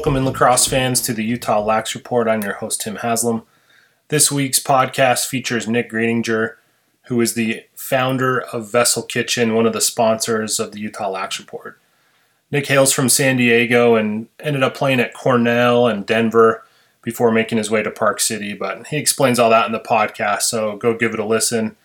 Welcome in lacrosse fans to the Utah Lax Report. I'm your host, Tim Haslam. This week's podcast features Nick Gredinger, who is the founder of Vessel Kitchen, one of the sponsors of the Utah Lax Report. Nick hails from San Diego and ended up playing at Cornell and Denver before making his way to Park City, but he explains all that in the podcast, so go give it a listen.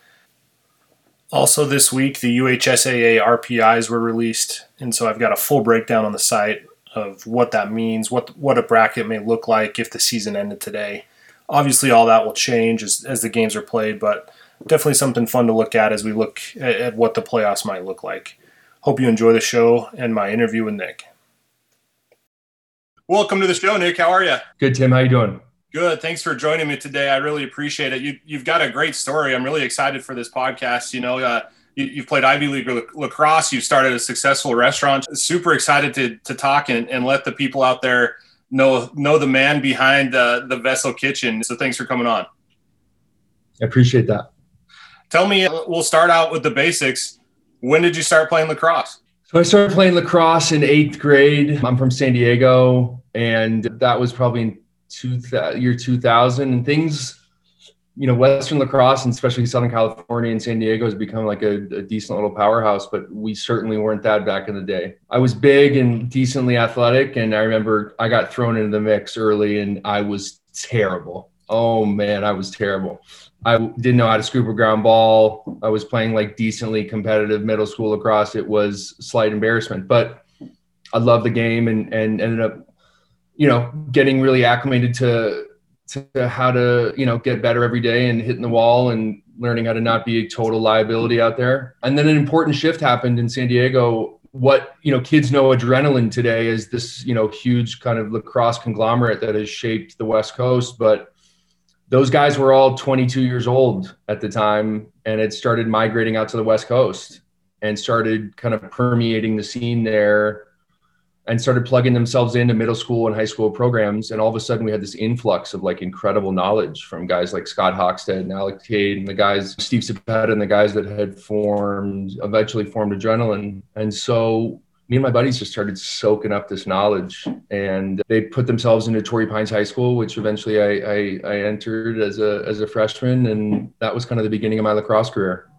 Also, this week, the UHSAA RPIs were released, and so I've got a full breakdown on the site of what that means, what what a bracket may look like if the season ended today. Obviously, all that will change as, as the games are played, but definitely something fun to look at as we look at, at what the playoffs might look like. Hope you enjoy the show and my interview with Nick. Welcome to the show, Nick. How are you? Good, Tim. How you doing? Good. Thanks for joining me today. I really appreciate it. You, you've got a great story. I'm really excited for this podcast. You know, uh, you, have played Ivy League lacrosse. You've started a successful restaurant. Super excited to, to talk and, and let the people out there know know the man behind uh, the Vessel Kitchen. So thanks for coming on. I appreciate that. Tell me, uh, we'll start out with the basics. When did you start playing lacrosse? So I started playing lacrosse in eighth grade. I'm from San Diego, and that was probably two, year 2000. And things you know, Western lacrosse and especially Southern California and San Diego has become like a, a, decent little powerhouse, but we certainly weren't that back in the day. I was big and decently athletic, and I remember I got thrown into the mix early and I was terrible. Oh man, I was terrible. I didn't know how to scoop a ground ball. I was playing like decently competitive middle school lacrosse. It was slight embarrassment, but I loved the game and and ended up, you know, getting really acclimated to to how to you know get better every day and hitting the wall and learning how to not be a total liability out there. And then an important shift happened in san diego. What you know kids know adrenaline today is this you know huge kind of lacrosse conglomerate that has shaped the west coast. But those guys were all 22 years old at the time and it started migrating out to the west coast and started kind of permeating the scene there and started plugging themselves into middle school and high school programs. And all of a sudden, we had this influx of like incredible knowledge from guys like Scott Hochstadt and Alec Cade and the guys, Steve Cepeda and the guys that had formed, eventually formed Adrenaline. And so me and my buddies just started soaking up this knowledge and they put themselves into Torrey Pines High School, which eventually I, I, I entered as a, as a freshman. And that was kind of the beginning of my lacrosse career.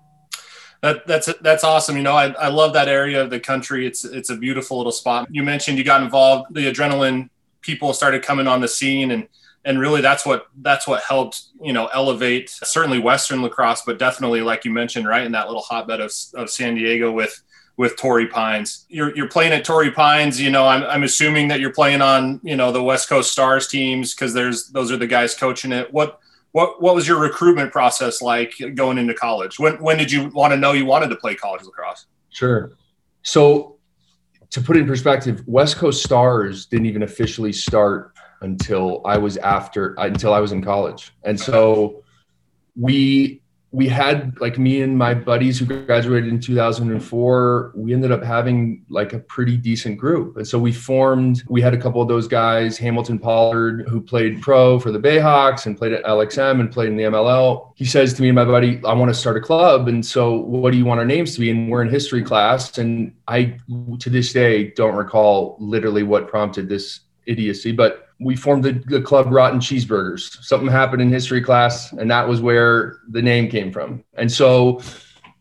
That, that's that's awesome. You know, I, I love that area of the country. It's it's a beautiful little spot. You mentioned you got involved. The adrenaline people started coming on the scene, and and really that's what that's what helped you know elevate certainly Western lacrosse, but definitely like you mentioned, right in that little hotbed of, of San Diego with with Torrey Pines. You're you're playing at Torrey Pines. You know, I'm I'm assuming that you're playing on you know the West Coast Stars teams because there's those are the guys coaching it. What what what was your recruitment process like going into college? When when did you want to know you wanted to play college lacrosse? Sure. So to put in perspective, West Coast Stars didn't even officially start until I was after until I was in college. And so we we had like me and my buddies who graduated in 2004 we ended up having like a pretty decent group. And so we formed we had a couple of those guys hamilton pollard who played pro for the bayhawks and played at lxm and played in the mll he says to me and my buddy i want to start a club and so what do you want our names to be? And we're in history class and i to this day don't recall literally what prompted this idiocy but we formed the, the, club Rotten Cheeseburgers. Something happened in history class, and that was where the name came from. And so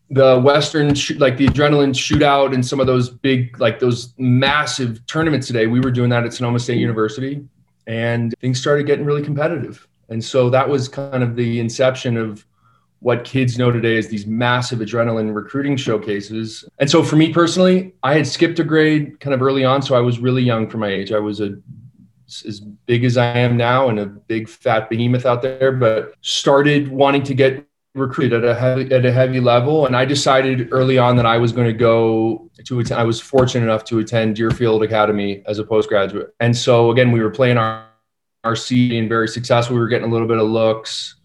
the Western, like the adrenaline shootout and some of those big, like those massive tournaments today, we were doing that at Sonoma State University, and things started getting really competitive. And so that was kind of the inception of what kids know today is these massive adrenaline recruiting showcases. And so for me personally, I had skipped a grade kind of early on. So I was really young for my age. I was a as big as I am now and a big fat behemoth out there, but started wanting to get recruited at a heavy, at a heavy level. And I decided early on that I was going to go to attend. I was fortunate enough to attend Deerfield Academy as a postgraduate. And so again, we were playing our our seed being very successful. We were getting a little bit of looks.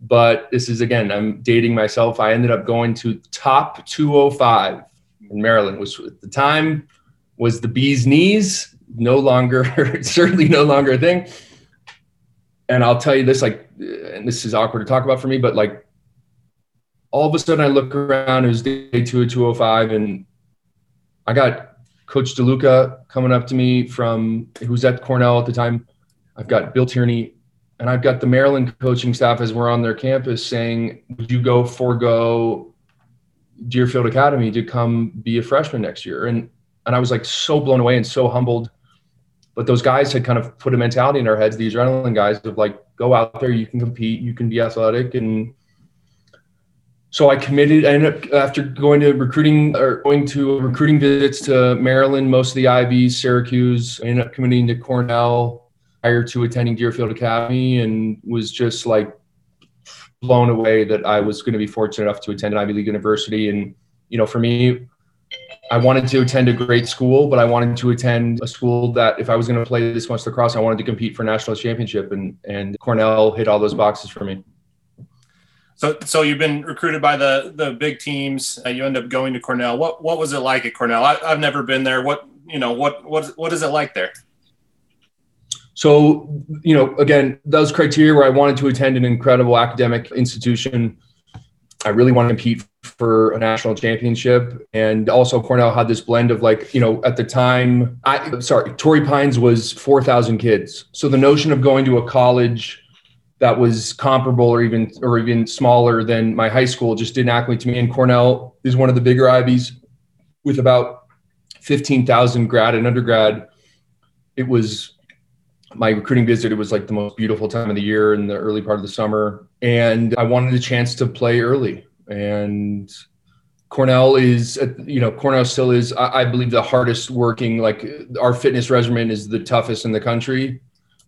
But this is again, I'm dating myself. I ended up going to top 205 in Maryland, which at the time was the bee's knees no longer, certainly no longer a thing. And I'll tell you this, like, and this is awkward to talk about for me, but like, all of a sudden I look around, it was day two 205, and I got Coach DeLuca coming up to me from who's at Cornell at the time. I've got Bill Tierney and I've got the Maryland coaching staff as we're on their campus saying, "Would you go forego Deerfield Academy to come be a freshman next year?" And and I was like so blown away and so humbled. But those guys had kind of put a mentality in our heads, the adrenaline guys, of like, go out there, you can compete, you can be athletic, and so I committed. I ended up after going to recruiting or going to recruiting visits to Maryland, most of the IVs, Syracuse. I ended up committing to Cornell prior to attending Deerfield Academy, and was just like blown away that I was going to be fortunate enough to attend an Ivy League university. And you know, for me, I wanted to attend a great school, but I wanted to attend a school that if I was going to play this much lacrosse, I wanted to compete for national championship, and and Cornell hit all those boxes for me. So, so you've been recruited by the the big teams. Uh, you end up going to Cornell. What what was it like at Cornell? I, have never been there. What you know what what what is it like there? So you know, again, those criteria where I wanted to attend an incredible academic institution. I really want to compete for a national championship, and also Cornell had this blend of like you know at the time. I sorry, Torrey Pines was four thousand kids. So the notion of going to a college that was comparable or even or even smaller than my high school just didn't acclimate to me. And Cornell is one of the bigger Ivies with about 15,000 grad and undergrad. It was my recruiting visit. It was like the most beautiful time of the year in the early part of the summer. And I wanted a chance to play early. And Cornell is, uh, you know, Cornell still is, I believe, the hardest working. Like our fitness regimen is the toughest in the country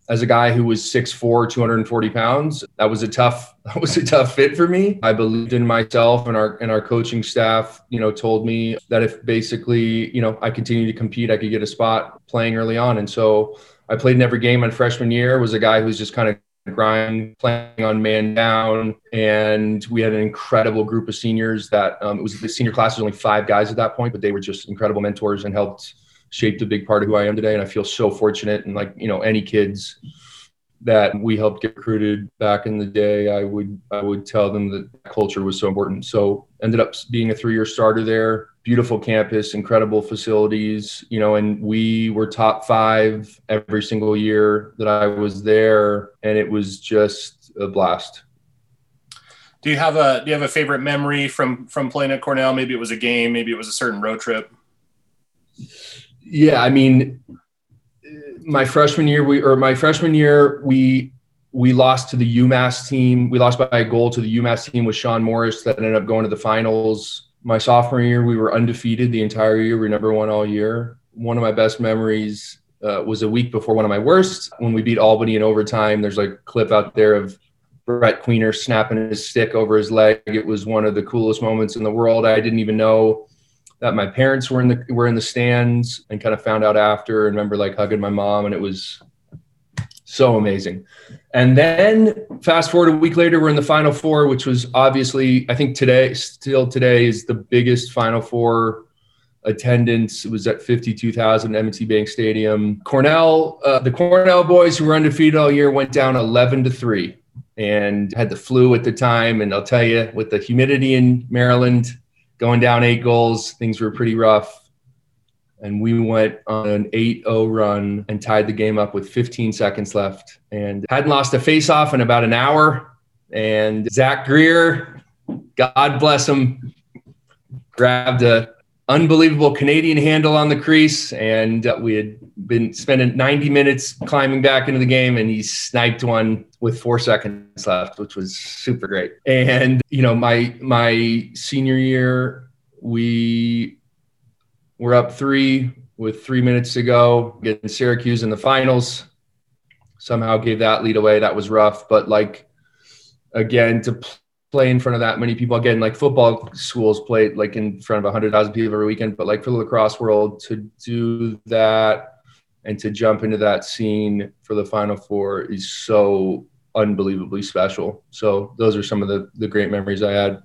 as a guy who was 6'4 240 pounds that was a tough that was a tough fit for me i believed in myself and our and our coaching staff you know told me that if basically you know i continued to compete i could get a spot playing early on and so i played in every game my freshman year was a guy who was just kind of grind playing on man down and we had an incredible group of seniors that um, it was the senior class was only five guys at that point but they were just incredible mentors and helped shape the big part of who I am today. And I feel so fortunate. And like, you know, any kids that we helped get recruited back in the day, I would I would tell them that culture was so important. So ended up being a three-year starter there. Beautiful campus, incredible facilities, you know, and we were top five every single year that I was there, and it was just a blast. Do you have a do you have a favorite memory from from playing at Cornell? Maybe it was a game, maybe it was a certain road trip. Yeah, I mean, my freshman year, we or my freshman year, we we lost to the UMass team. We lost by a goal to the UMass team with Sean Morris that ended up going to the finals. My sophomore year, we were undefeated the entire year. We never one all year. One of my best memories uh, was a week before one of my worst when we beat Albany in overtime. There's like a clip out there of Brett Queener snapping his stick over his leg. It was one of the coolest moments in the world. I didn't even know that my parents were in the were in the stands and kind of found out after and remember like hugging my mom and it was so amazing. And then fast forward a week later, we're in the final four, which was obviously, I think today, still today is the biggest final four attendance. It was at 52,000 M&T Bank Stadium. Cornell, uh, the Cornell boys who were undefeated all year went down 11 to three and had the flu at the time. And I'll tell you with the humidity in Maryland, going down eight goals, things were pretty rough. And we went on an 8 0 run and tied the game up with 15 seconds left and hadn't lost a face off in about an hour. And Zach Greer, God bless him, grabbed a unbelievable Canadian handle on the crease. And we had been spending 90 minutes climbing back into the game, and he sniped one with four seconds left, which was super great. And you know, my my senior year, we were up three with three minutes to go, getting Syracuse in the finals. Somehow gave that lead away. That was rough, but like again to play in front of that many people again like football schools play like in front of 100000 people every weekend but like for the lacrosse world to do that and to jump into that scene for the final four is so unbelievably special so those are some of the the great memories i had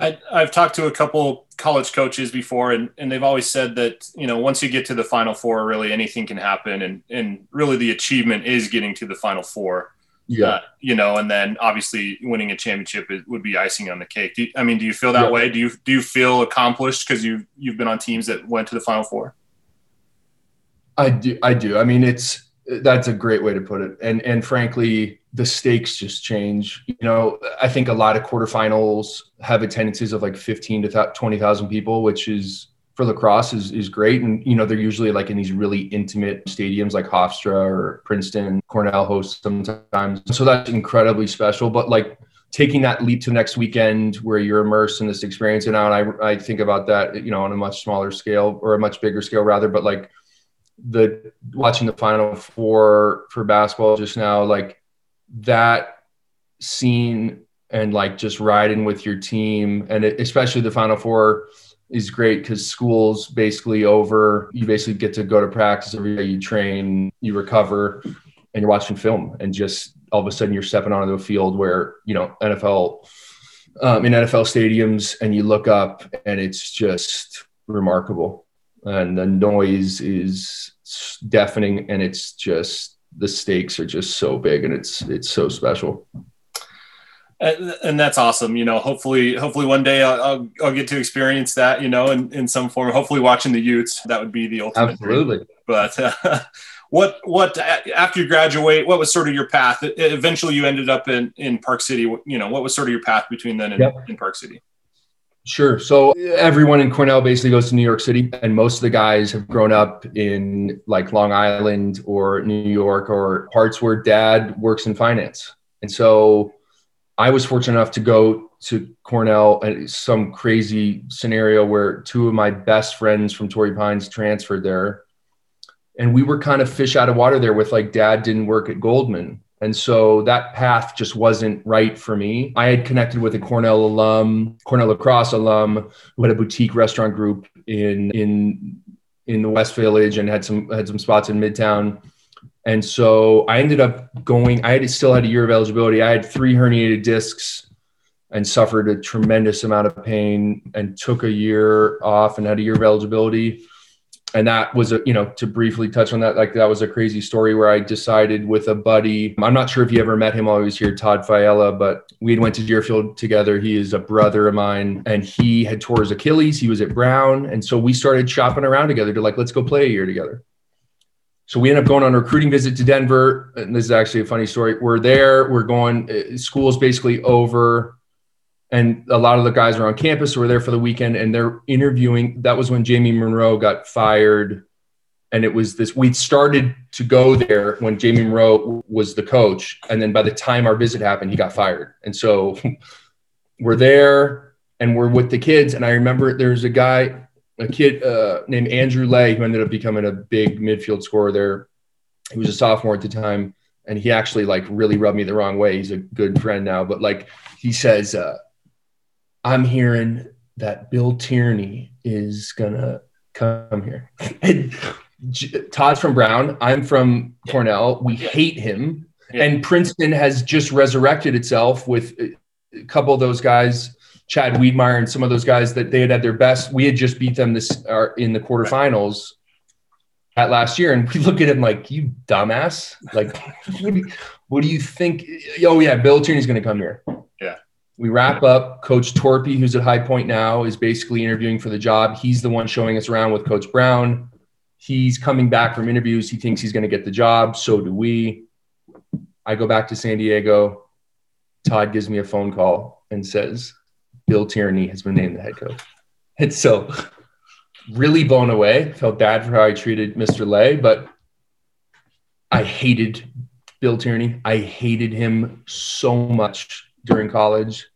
I, have talked to a couple college coaches before, and, and they've always said that you know once you get to the Final Four, really anything can happen, and and really the achievement is getting to the Final Four. Yeah. Uh, you know, and then obviously winning a championship would be icing on the cake. Do you, I mean, do you feel that Yeah. way? Do you do you feel accomplished because you you've been on teams that went to the Final Four? I do. I do. I mean, it's that's a great way to put it. And and frankly, the stakes just change. You know, I think a lot of quarterfinals have attendances of like fifteen to th- twenty thousand people, which is for lacrosse is is great. And you know, they're usually like in these really intimate stadiums like Hofstra or Princeton. Cornell hosts sometimes, so that's incredibly special. But like taking that leap to next weekend where you're immersed in this experience and now and I, I think about that you know on a much smaller scale or a much bigger scale rather but like the watching the final four for basketball just now like that scene and like just riding with your team and it, especially the final four is great because school's basically over. You basically get to go to practice every day you train you recover and you're watching film and just all of a sudden you're stepping onto a field where you know nfl um, in nfl stadiums and you look up and it's just remarkable. And the noise is deafening and it's just the stakes are just so big and it's it's so special And, and that's awesome. You know, hopefully, hopefully one day I'll, I'll, I'll get to experience that. You know, in, in some form. Hopefully, watching the Utes that would be the ultimate. dream. absolutely But uh, what what after you graduate, what was sort of your path? Eventually, you ended up in in Park City. You know, what was sort of your path between then and Yep. in Park City? Sure. So everyone in Cornell basically goes to New York City, and most of the guys have grown up in like Long Island or New York or parts where dad works in finance. And so I was fortunate enough to go to Cornell and some crazy scenario where two of my best friends from Torrey Pines transferred there. And we were kind of fish out of water there with like dad didn't work at Goldman. And so that path just wasn't right for me. I had connected with a Cornell alum, Cornell lacrosse alum, who had a boutique restaurant group in in in the West Village and had some had some spots in Midtown. And so I ended up going. I had still had a year of eligibility. I had three herniated discs and suffered a tremendous amount of pain and took a year off and had a year of eligibility and that was a you know to briefly touch on that like that was a crazy story where i decided with a buddy i'm not sure if you ever met him while he was here todd Fiella, but we went to deerfield together. He is a brother of mine and he had tore his achilles. He was at brown. And so we started shopping around together to like let's go play a year together. So we end up going on a recruiting visit to denver. And this is actually a funny story. We're there. We're going uh, school's basically over and a lot of the guys are on campus who are there for the weekend and they're interviewing that was when jamie munro got fired. And it was this we'd started to go there when jamie munro was the coach. And then by the time our visit happened he got fired. And so we're there and we're with the kids. And i remember there's a guy a kid uh, named andrew lay who ended up becoming a big midfield scorer there. He was a sophomore at the time and he actually like really rubbed me the wrong way. He's a good friend now. But like he says uh, I'm hearing that Bill Tierney is gonna come here. Todd's from Brown. I'm from Cornell. We hate him. Yeah. And Princeton has just resurrected itself with a couple of those guys, Chad Wiedmaier and some of those guys that they had had their best. We had just beat them this uh, in the quarterfinals at last year, and we look at him like you dumbass. Like, what do you, what do you think? Oh yeah, Bill Tierney's going to come here. We wrap up. Coach Torpey, who's at High Point now, is basically interviewing for the job. He's the one showing us around with Coach Brown. He's coming back from interviews. He thinks he's going to get the job. So do we. I go back to San Diego. Todd gives me a phone call and says, Bill Tierney has been named the head coach. And so, really blown away. Felt bad for how I treated Mr. Lay, but I hated Bill Tierney. I hated him so much during college.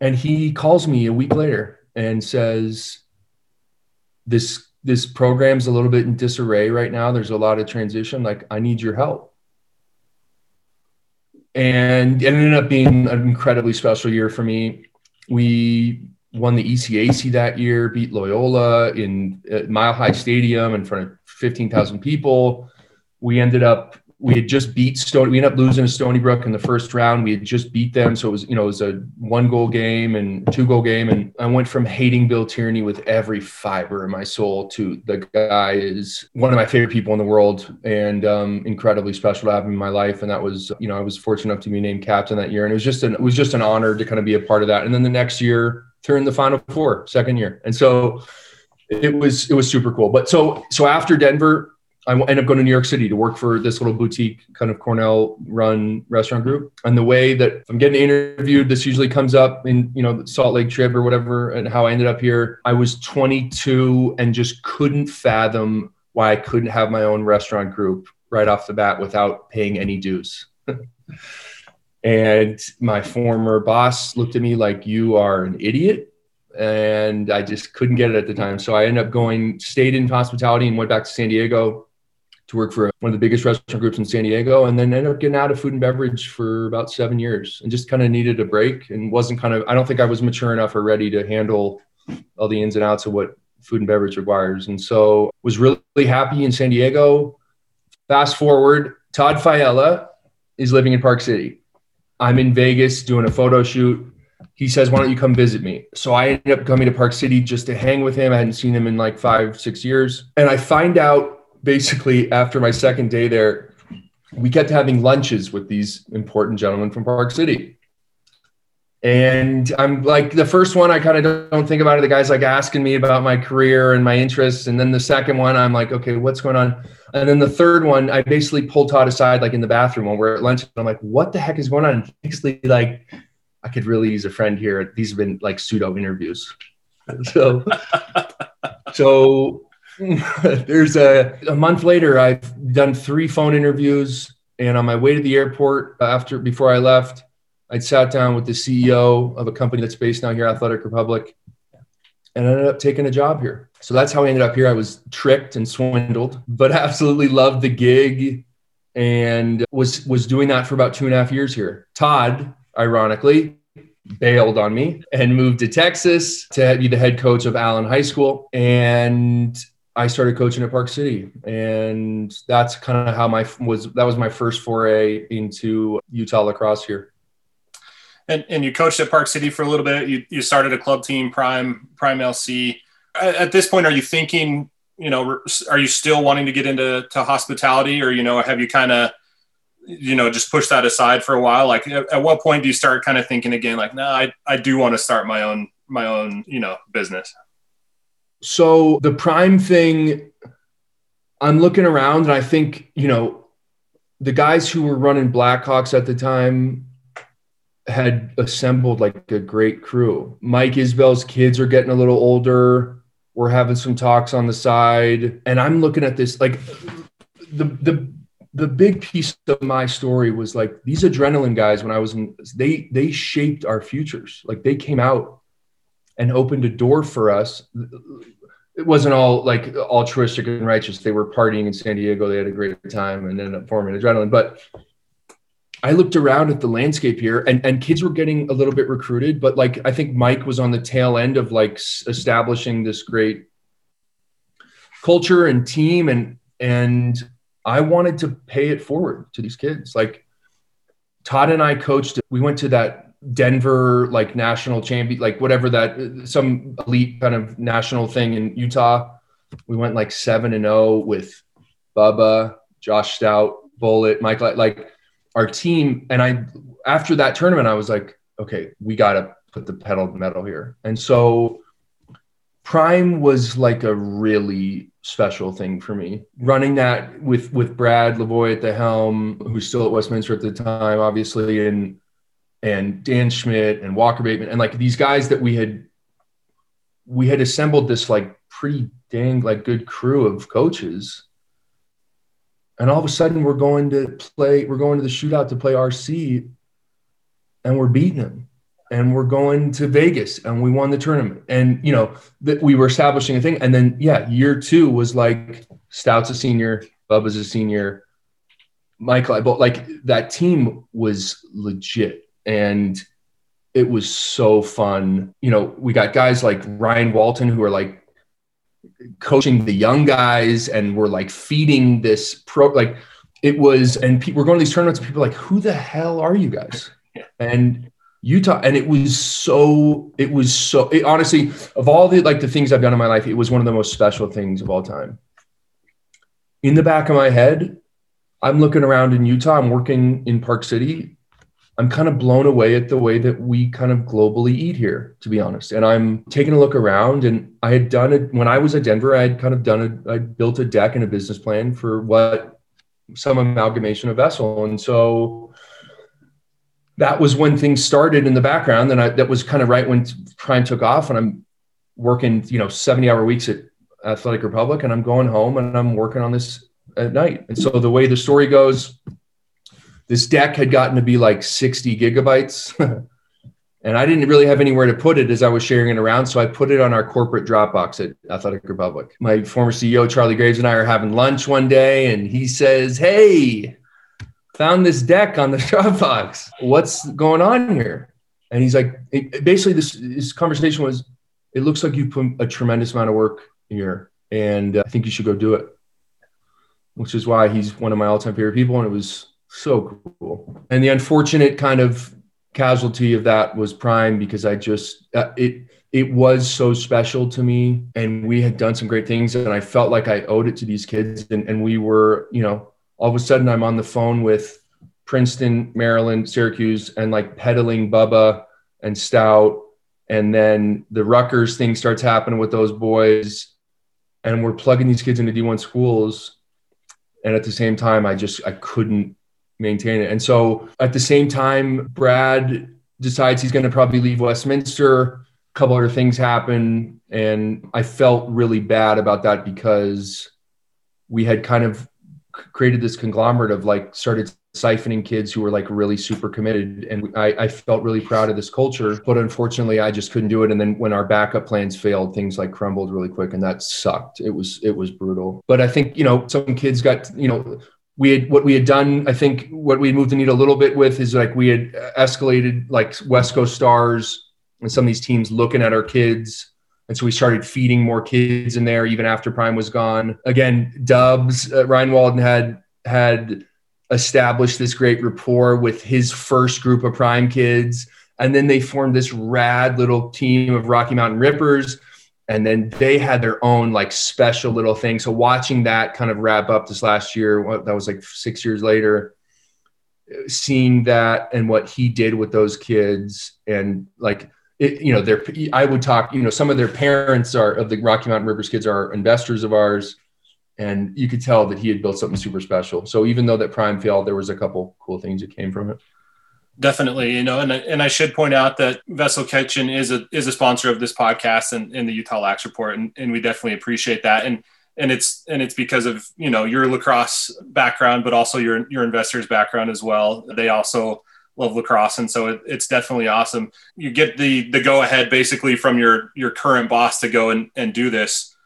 And he calls me a week later and says, This this program's a little bit in disarray right now. There's a lot of transition. Like, I need your help. And it ended up being an incredibly special year for me. We won the ECAC that year, beat Loyola in Mile High Stadium in front of 15,000 people. We ended up we had just beat Stony. We ended up losing to Stony Brook in the first round. We had just beat them, so it was you know it was a one goal game and two goal game, and I went from hating Bill Tierney with every fiber in my soul to the guy is one of my favorite people in the world and um, incredibly special to have in my life. And that was you know I was fortunate enough to be named captain that year, and it was just an it was just an honor to kind of be a part of that. And then the next year, turned the Final Four, second year, and so it was it was super cool. But so so after Denver I ended up going to New York City to work for this little boutique kind of Cornell run restaurant group. And the way that I'm getting interviewed, this usually comes up in, you know, the Salt Lake trip or whatever, and how I ended up here. I was 22 and just couldn't fathom why I couldn't have my own restaurant group right off the bat without paying any dues. and my former boss looked at me like, you are an idiot and I just couldn't get it at the time. So I ended up going, stayed in hospitality and went back to San Diego to work for one of the biggest restaurant groups in San Diego, and then ended up getting out of food and beverage for about seven years, and just kind of needed a break, and wasn't kind of. I don't think I was mature enough or ready to handle all the ins and outs of what food and beverage requires, and so was really happy in San Diego. Fast forward, Todd Fiella is living in Park City. I'm in Vegas doing a photo shoot. He says, "Why don't you come visit me?" So I ended up coming to Park City just to hang with him. I hadn't seen him in like five, six years, and I find out basically after my second day there, we kept having lunches with these important gentlemen from Park City. And I'm like the first one, I kind of don't think about it. The guy's like asking me about my career and my interests. And then the second one, I'm like, okay, what's going on? And then the third one, I basically pulled Todd aside, like in the bathroom when we're at lunch. And I'm like, what the heck is going on? And basically, like, I could really use a friend here. These have been like pseudo interviews. So, so there's a, a month later, I've done three phone interviews. And on my way to the airport uh, after before I left, I sat down with the CEO of a company that's based now here, Athletic Republic, and I ended up taking a job here. So that's how I ended up here. I was tricked and swindled, but absolutely loved the gig and was was doing that for about two and a half years here. Todd, ironically, bailed on me and moved to Texas to be the head coach of Allen High School. And I started coaching at Park City, and that's kind of how my was that was my first foray into Utah lacrosse here. And, and you coached at Park City for a little bit. You, you started a club team, Prime Prime LC. At this point, are you thinking, you know, are you still wanting to get into to hospitality, or you know, have you kind of, you know, just pushed that aside for a while? Like, at what point do you start kind of thinking again, like, no, nah, I I do want to start my own my own you know business? So the prime thing, I'm looking around and I think, you know, the guys who were running Blackhawks at the time had assembled like a great crew. Mike Isbell's kids are getting a little older. We're having some talks on the side. And I'm looking at this like the the the big piece of my story was like these adrenaline guys when I was in they they shaped our futures. Like they came out and opened a door for us. It wasn't all like altruistic and righteous. They were partying in San Diego. They had a great time and ended up forming adrenaline. But I looked around at the landscape here and, and kids were getting a little bit recruited, but like I think Mike was on the tail end of like establishing this great culture and team and and I wanted to pay it forward to these kids. Like Todd and I coached, we went to that Denver like national champion, like whatever that some elite kind of national thing in Utah. We went like seven and zero oh with Bubba, Josh Stout, Bullet, Mike. Like our team, and I after that tournament, I was like, okay, we got to put the pedal to the metal here. And so Prime was like a really special thing for me. Running that with with Brad Lavoie at the helm, who's still at Westminster at the time, obviously, and and Dan Schmidt and Walker Bateman and like these guys that we had we had assembled this like pretty dang like good crew of coaches. And all of a sudden we're going to play, we're going to the shootout to play RC and we're beating them. And we're going to Vegas and we won the tournament. And you know, that we were establishing a thing. And then yeah, year two was like Stout's a senior, Bubba's a senior, Michael, I like that team was legit and it was so fun. You know, we got guys like Ryan Walton who are like coaching the young guys and we're like feeding this pro like it was, and pe- we're going to these tournaments. And people are like, "Who the hell are you guys?" Yeah. And Utah, and it was so. It was so. It, honestly, of all the like the things I've done in my life, it was one of the most special things of all time. In the back of my head, I'm looking around in Utah. I'm working in Park City. I'm kind of blown away at the way that we kind of globally eat here, to be honest. And I'm taking a look around, and I had done it when I was at Denver. I had kind of done it. I built a deck and a business plan for what some amalgamation of vessel, and so that was when things started in the background. And I, that was kind of right when Prime took off, and I'm working, you know, 70 hour weeks at Athletic Republic, and I'm going home and I'm working on this at night. And so the way the story goes, this deck had gotten to be like 60 gigabytes. and I didn't really have anywhere to put it as I was sharing it around. So I put it on our corporate Dropbox at Athletic Republic. My former CEO, Charlie Graves, and I are having lunch one day, and he says, Hey, found this deck on the Dropbox. What's going on here? And he's like, it, basically, this, this conversation was, it looks like you put a tremendous amount of work here, and uh, I think you should go do it. Which is why he's one of my all-time favorite people, and it was so cool. And the unfortunate kind of casualty of that was Prime because I just uh, it it was so special to me, and we had done some great things, and I felt like I owed it to these kids, and and we were you know all of a sudden I'm on the phone with Princeton, Maryland, Syracuse, and like peddling Bubba and Stout and then the Rutgers thing starts happening with those boys, and we're plugging these kids into D1 schools. And at the same time, I just I couldn't maintain it. And so at the same time, Brad decides he's going to probably leave Westminster. A couple other things happen, and I felt really bad about that because we had kind of created this conglomerate of like started siphoning kids who were like really super committed and I, I, felt really proud of this culture but unfortunately i just couldn't do it and then when our backup plans failed things like crumbled really quick and that sucked it was it was brutal but i think you know some kids got you know we had what we had done i think what we moved the needle a little bit with is like we had escalated like west coast stars and some of these teams looking at our kids and so we started feeding more kids in there even after prime was gone again dubs uh, ryan walden had had established this great rapport with his first group of prime kids. And then they formed this rad little team of Rocky Mountain Rippers. And then they had their own like special little thing. So watching that kind of wrap up this last year, that was like six years later, seeing that and what he did with those kids and like it, you know, their I would talk, you know, some of their parents are of the Rocky Mountain Rippers kids are investors of ours and you could tell that he had built something super special. So even though that Prime failed, there was a couple cool things that came from it. Definitely, you know, and and I should point out that Vessel Kitchen is a is a sponsor of this podcast and in the Utah Lax Report, and, and we definitely appreciate that. And and it's and it's because of you know your lacrosse background, but also your your investors background as well. They also love lacrosse, and so it, it's definitely awesome. You get the the go ahead basically from your your current boss to go and and do this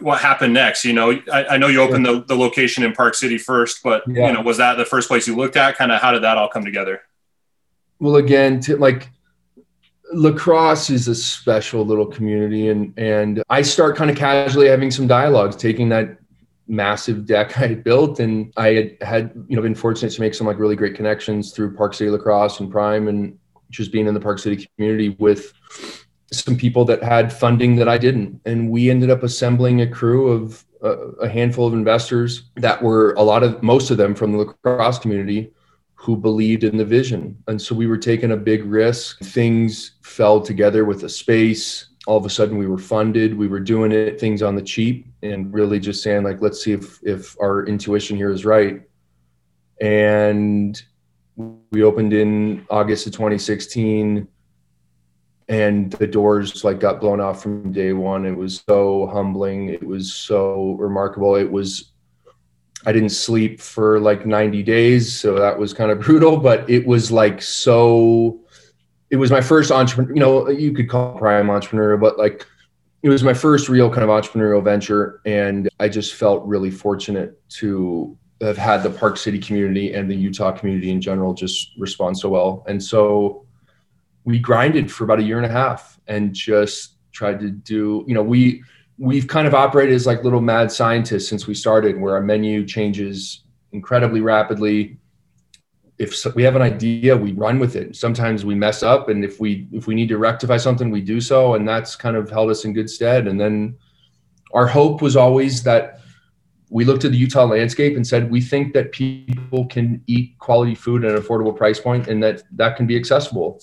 what happened next? You know, I, I know you opened the, the location in Park City first, but yeah. you know, was that the first place you looked at? Kind of how did that all come together? Well, again, to, like lacrosse is a special little community, and and I start kind of casually having some dialogues, taking that massive deck I had built, and I had had you know been fortunate to make some like really great connections through Park City Lacrosse and Prime, and just being in the Park City community with some people that had funding that I didn't. And we ended up assembling a crew of uh, a handful of investors that were a lot of, most of them from the lacrosse community who believed in the vision. And so we were taking a big risk. Things fell together with a space. All of a sudden we were funded. We were doing it, things on the cheap and really just saying like, let's see if, if our intuition here is right. And we opened in August of 2016 and the doors like got blown off from day one it was so humbling it was so remarkable it was i didn't sleep for like 90 days so that was kind of brutal but it was like so it was my first entrepreneur you know you could call prime entrepreneur but like it was my first real kind of entrepreneurial venture and i just felt really fortunate to have had the park city community and the utah community in general just respond so well and so we grinded for about a year and a half and just tried to do you know we we've kind of operated as like little mad scientists since we started where our menu changes incredibly rapidly. If we have an idea, we run with it. Sometimes we mess up, and if we if we need to rectify something, we do so, and that's kind of held us in good stead. And then our hope was always that we looked at the Utah landscape and said we think that people can eat quality food at an affordable price point, and that that can be accessible.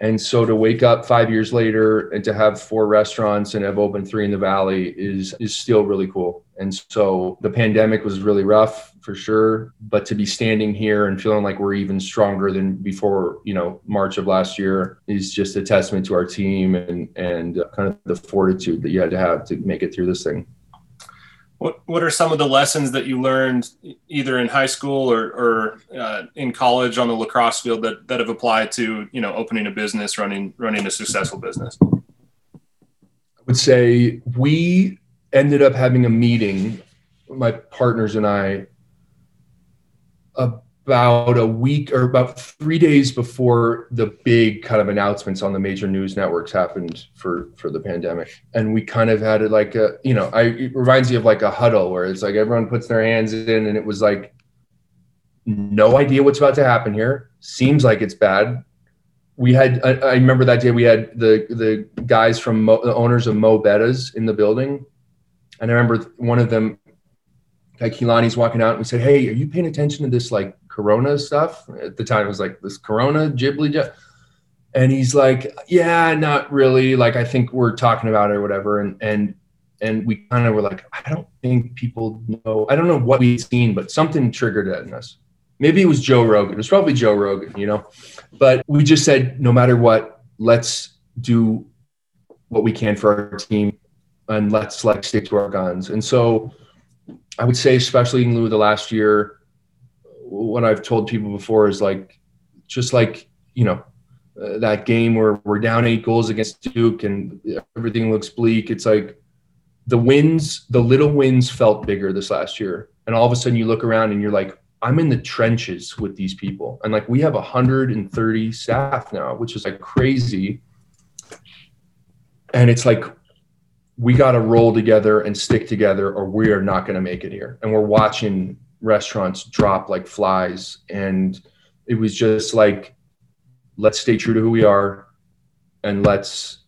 And so to wake up five years later and to have four restaurants and have opened three in the valley is is still really cool. And so the pandemic was really rough for sure, but to be standing here and feeling like we're even stronger than before, you know, March of last year is just a testament to our team and and uh, kind of the fortitude that you had to have to make it through this thing. What What are some of the lessons that you learned either in high school or, or uh, in college on the lacrosse field that, that have applied to you know opening a business, running running a successful business? I would say we ended up having a meeting, my partners and I, a week or about three days before the big kind of announcements on the major news networks happened for for the pandemic. And we kind of had it like a you know I, it reminds you of like a huddle where it's like everyone puts their hands in and it was like no idea what's about to happen here. Seems like it's bad. We had i, I remember that day we had the the guys from Mo, the owners of mo bettahs in the building. And i remember one of them like Kalani's walking out and we said, Hey, are you paying attention to this like Corona stuff. At the time, it was like this Corona Ghibli. And he's like, yeah, not really. Like, I think we're talking about it or whatever. And, and, and we kind of were like, I don't think people know. I don't know what we've seen, but something triggered it in us. Maybe it was Joe Rogan. It was probably Joe Rogan, you know. But we just said, no matter what, let's do what we can for our team, and let's like stick to our guns. And so, I would say, especially in lieu of the last year, what I've told people before is like, just like, you know, uh, that game where we're down eight goals against Duke and everything looks bleak. It's like the wins, the little wins felt bigger this last year. And all of a sudden you look around and you're like, I'm in the trenches with these people. And like we have 130 staff now, which is like crazy. And it's like, we got to roll together and stick together or we are not going to make it here. And we're watching restaurants drop like flies. And it was just like, let's stay true to who we are and let's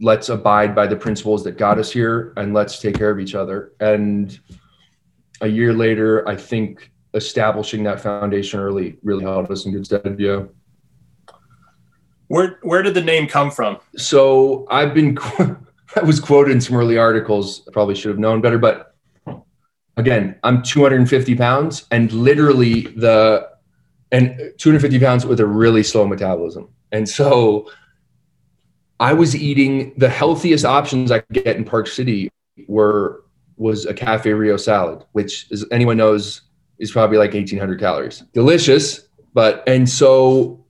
let's abide by the principles that got us here and let's take care of each other. And a year later, I think establishing that foundation early really helped us in good stead. Yeah. Where where did the name come from? So I've been I was quoted in some early articles. I probably should have known better, but again, I'm 250 pounds and literally the and 250 pounds with a really slow metabolism. And so I was eating the healthiest options I could get in Park City were was a cafe Rio salad, which as anyone knows is probably like 1800 calories. Delicious, but and so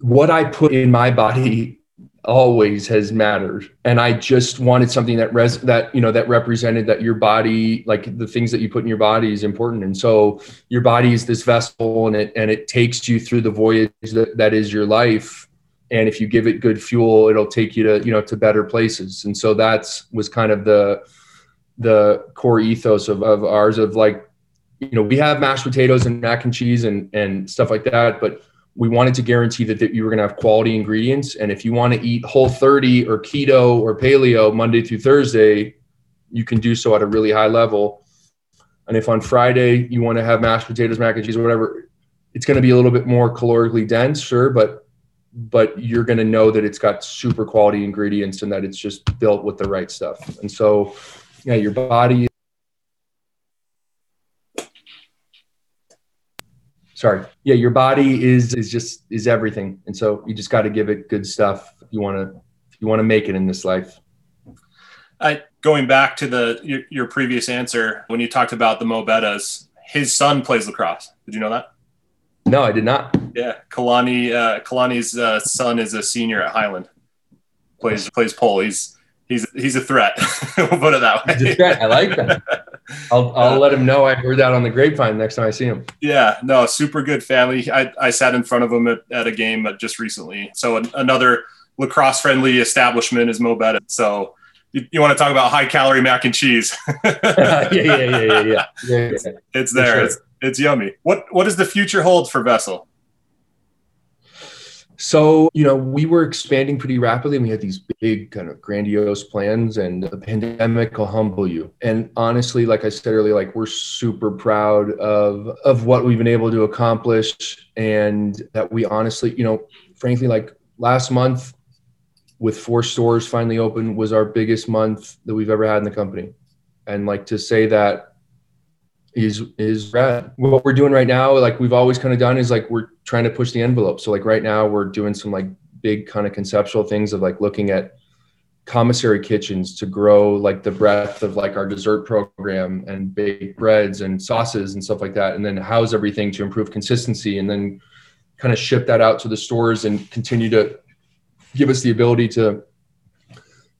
what I put in my body always has mattered. And i just wanted something that res that you know that represented that your body like the things that you put in your body is important. And so your body is this vessel and it and it takes you through the voyage that, that is your life. And if you give it good fuel it'll take you to you know to better places. And so that's was kind of the the core ethos of, of ours of like you know we have mashed potatoes and mac and cheese and and stuff like that but we wanted to guarantee that, that you were going to have quality ingredients. And if you want to eat whole 30 or keto or paleo Monday through Thursday, you can do so at a really high level. And if on Friday you want to have mashed potatoes, mac and cheese, or whatever, it's going to be a little bit more calorically dense, sure, but but you're going to know that it's got super quality ingredients and that it's just built with the right stuff. And so, yeah, your body sorry yeah your body is is just is everything and so you just got to give it good stuff if you want to if you want to make it in this life I, going back to the your, your, previous answer when you talked about the Mo Bettahs, his son plays lacrosse. Did you know that? No, I did not. Yeah, Kalani uh, Kalani's uh, son is a senior at Highland. Plays plays pole. He's he's he's a threat. we'll put it that way. He's a threat. I like that. I'll, I'll let him know I heard that on the grapevine next time I see him. Yeah, no, super good family. I, I sat in front of him at, at a game uh, just recently. So an, another lacrosse friendly establishment is Mo Bettah. So You, you, want to talk about high calorie mac and cheese? yeah, yeah, yeah, yeah, yeah. yeah, It's, it's there. Sure. It's, it's yummy. What What does the future hold for Vessel? So, you know, we were expanding pretty rapidly and we had these big kind of grandiose plans and the pandemic will humble you. And honestly, like I said earlier, like we're super proud of of what we've been able to accomplish and that we honestly, you know, frankly like last month with four stores finally open was our biggest month that we've ever had in the company. And like to say that is is rad. What we're doing right now, like we've always kind of done, is like we're trying to push the envelope. So like right now, we're doing some like big kind of conceptual things of like looking at commissary kitchens to grow like the breadth of like our dessert program and baked breads and sauces and stuff like that, and then house everything to improve consistency, and then kind of ship that out to the stores and continue to give us the ability to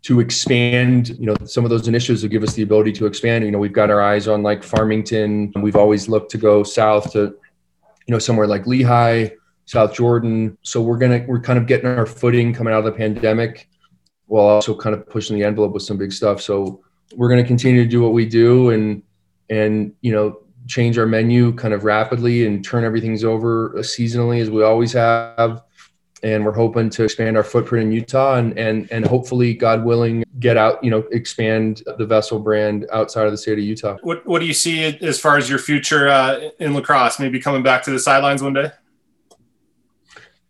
to expand you know some of those initiatives will give us the ability to expand. You know we've got our eyes on like farmington. We've always looked to go south to you know somewhere like Lehi south jordan. So we're gonna we're kind of getting our footing coming out of the pandemic while also kind of pushing the envelope with some big stuff. So we're to continue to do what we do and and you know change our menu kind of rapidly and turn everything's over seasonally as we always have and we're hoping to expand our footprint in Utah and and and hopefully, God willing, get out, you know, expand the Vessel brand outside of the state of Utah. What What do you see as far as your future uh, in lacrosse? Maybe coming back to the sidelines one day.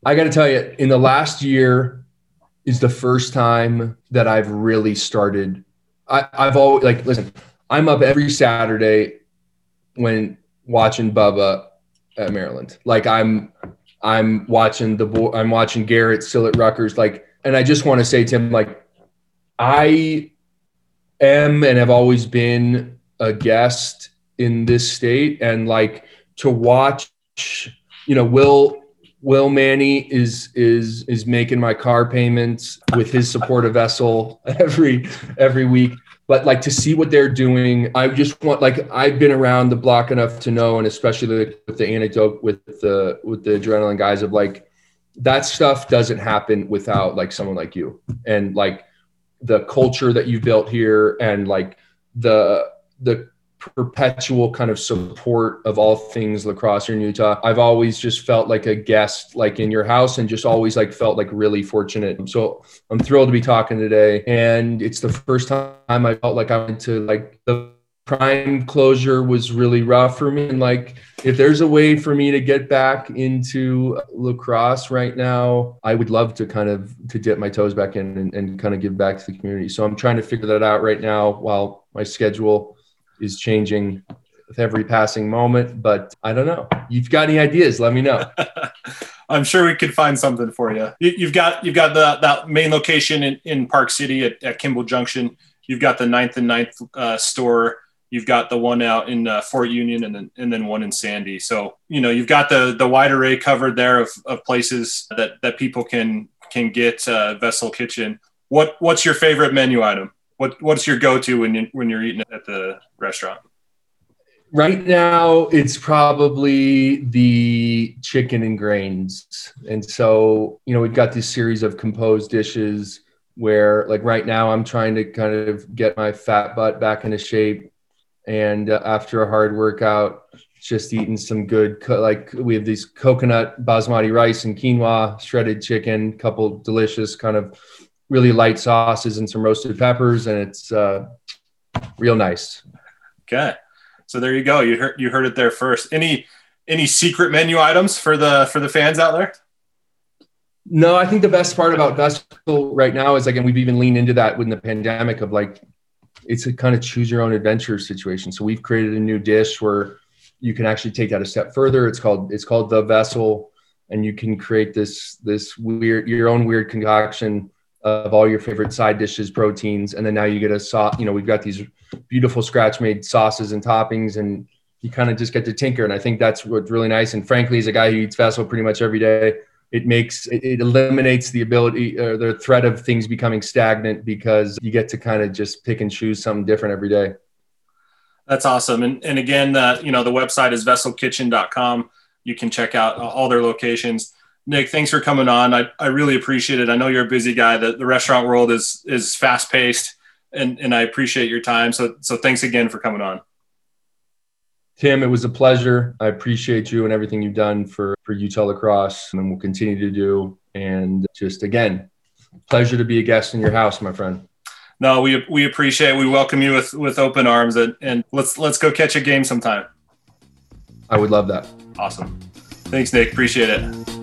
I got to tell you, in the last year is the first time that I've really started. I, I've always like listen. I'm up every Saturday when watching Bubba at Maryland. Like I'm I'm watching the boy, I'm watching Garrett still at Rutgers. Like, and I just want to say to him, like, I am and have always been a guest in this state, and like to watch, you know, Will Will Manny is is is making my car payments with his support of Vessel every every week but like to see what they're doing i just want like i've been around the block enough to know and especially with the anecdote with the with the adrenaline guys of like that stuff doesn't happen without like someone like you. And like the culture that you built here and like the the perpetual kind of support of all things lacrosse here in Utah. I've always just felt like a guest, like in your house, and just always like felt like really fortunate. So I'm thrilled to be talking today, and it's the first time I felt like I went to like the prime closure was really rough for me and like if there's a way for me to get back into lacrosse right now i would love to kind of to dip my toes back in and, and kind of give back to the community so i'm trying to figure that out right now while my schedule is changing with every passing moment. But I don't know. You've got any ideas? Let me know. I'm sure we could find something for you. you have got you've got the that main location in, in Park City at, at Kimball Junction. You've got the ninth and ninth uh, store. You've got the one out in uh, Fort Union and then and then one in Sandy. So you know you've got the the wide array covered there of, of places that that people can can get uh, Vessel Kitchen. What what's your favorite menu item? What what's your go to when you when you're eating at the restaurant? Right now, it's probably the chicken and grains, and so you know we've got this series of composed dishes where, like right now, I'm trying to kind of get my fat butt back into shape, and uh, after a hard workout, just eating some good co- like we have these coconut basmati rice and quinoa shredded chicken couple delicious kind of really light sauces and some roasted peppers, and it's uh, real nice. Okay, so there you go. You heard you heard it there first. Any any secret menu items for the for the fans out there? No, I think the best part about Vessel right now is like, and we've even leaned into that with the pandemic of like, it's a kind of choose your own adventure situation. So we've created a new dish where you can actually take that a step further. It's called it's called the Vessel, and you can create this this weird your own weird concoction of all your favorite side dishes, proteins, and then now you get a sauce. You know, we've got these beautiful scratch made sauces and toppings, and you kind of just get to tinker. And I think that's what's really nice. And frankly, as a guy who eats vessel pretty much every day, it makes it, eliminates the ability or the threat of things becoming stagnant because you get to kind of just pick and choose something different every day. That's awesome. And and again, uh, you know, the website is vesselkitchen.com. You can check out all their locations. Nick, thanks for coming on. I, I really appreciate it. I know you're a busy guy. The, the restaurant world is is fast paced, and and I appreciate your time. So so thanks again for coming on. Tim, it was a pleasure. I appreciate you and everything you've done for for Utah lacrosse, and we'll continue to do. And just again, pleasure to be a guest in your house, my friend. No, we we appreciate. It. We welcome you with with open arms, and, and let's let's go catch a game sometime. I would love that. Awesome. Thanks, Nick. Appreciate it.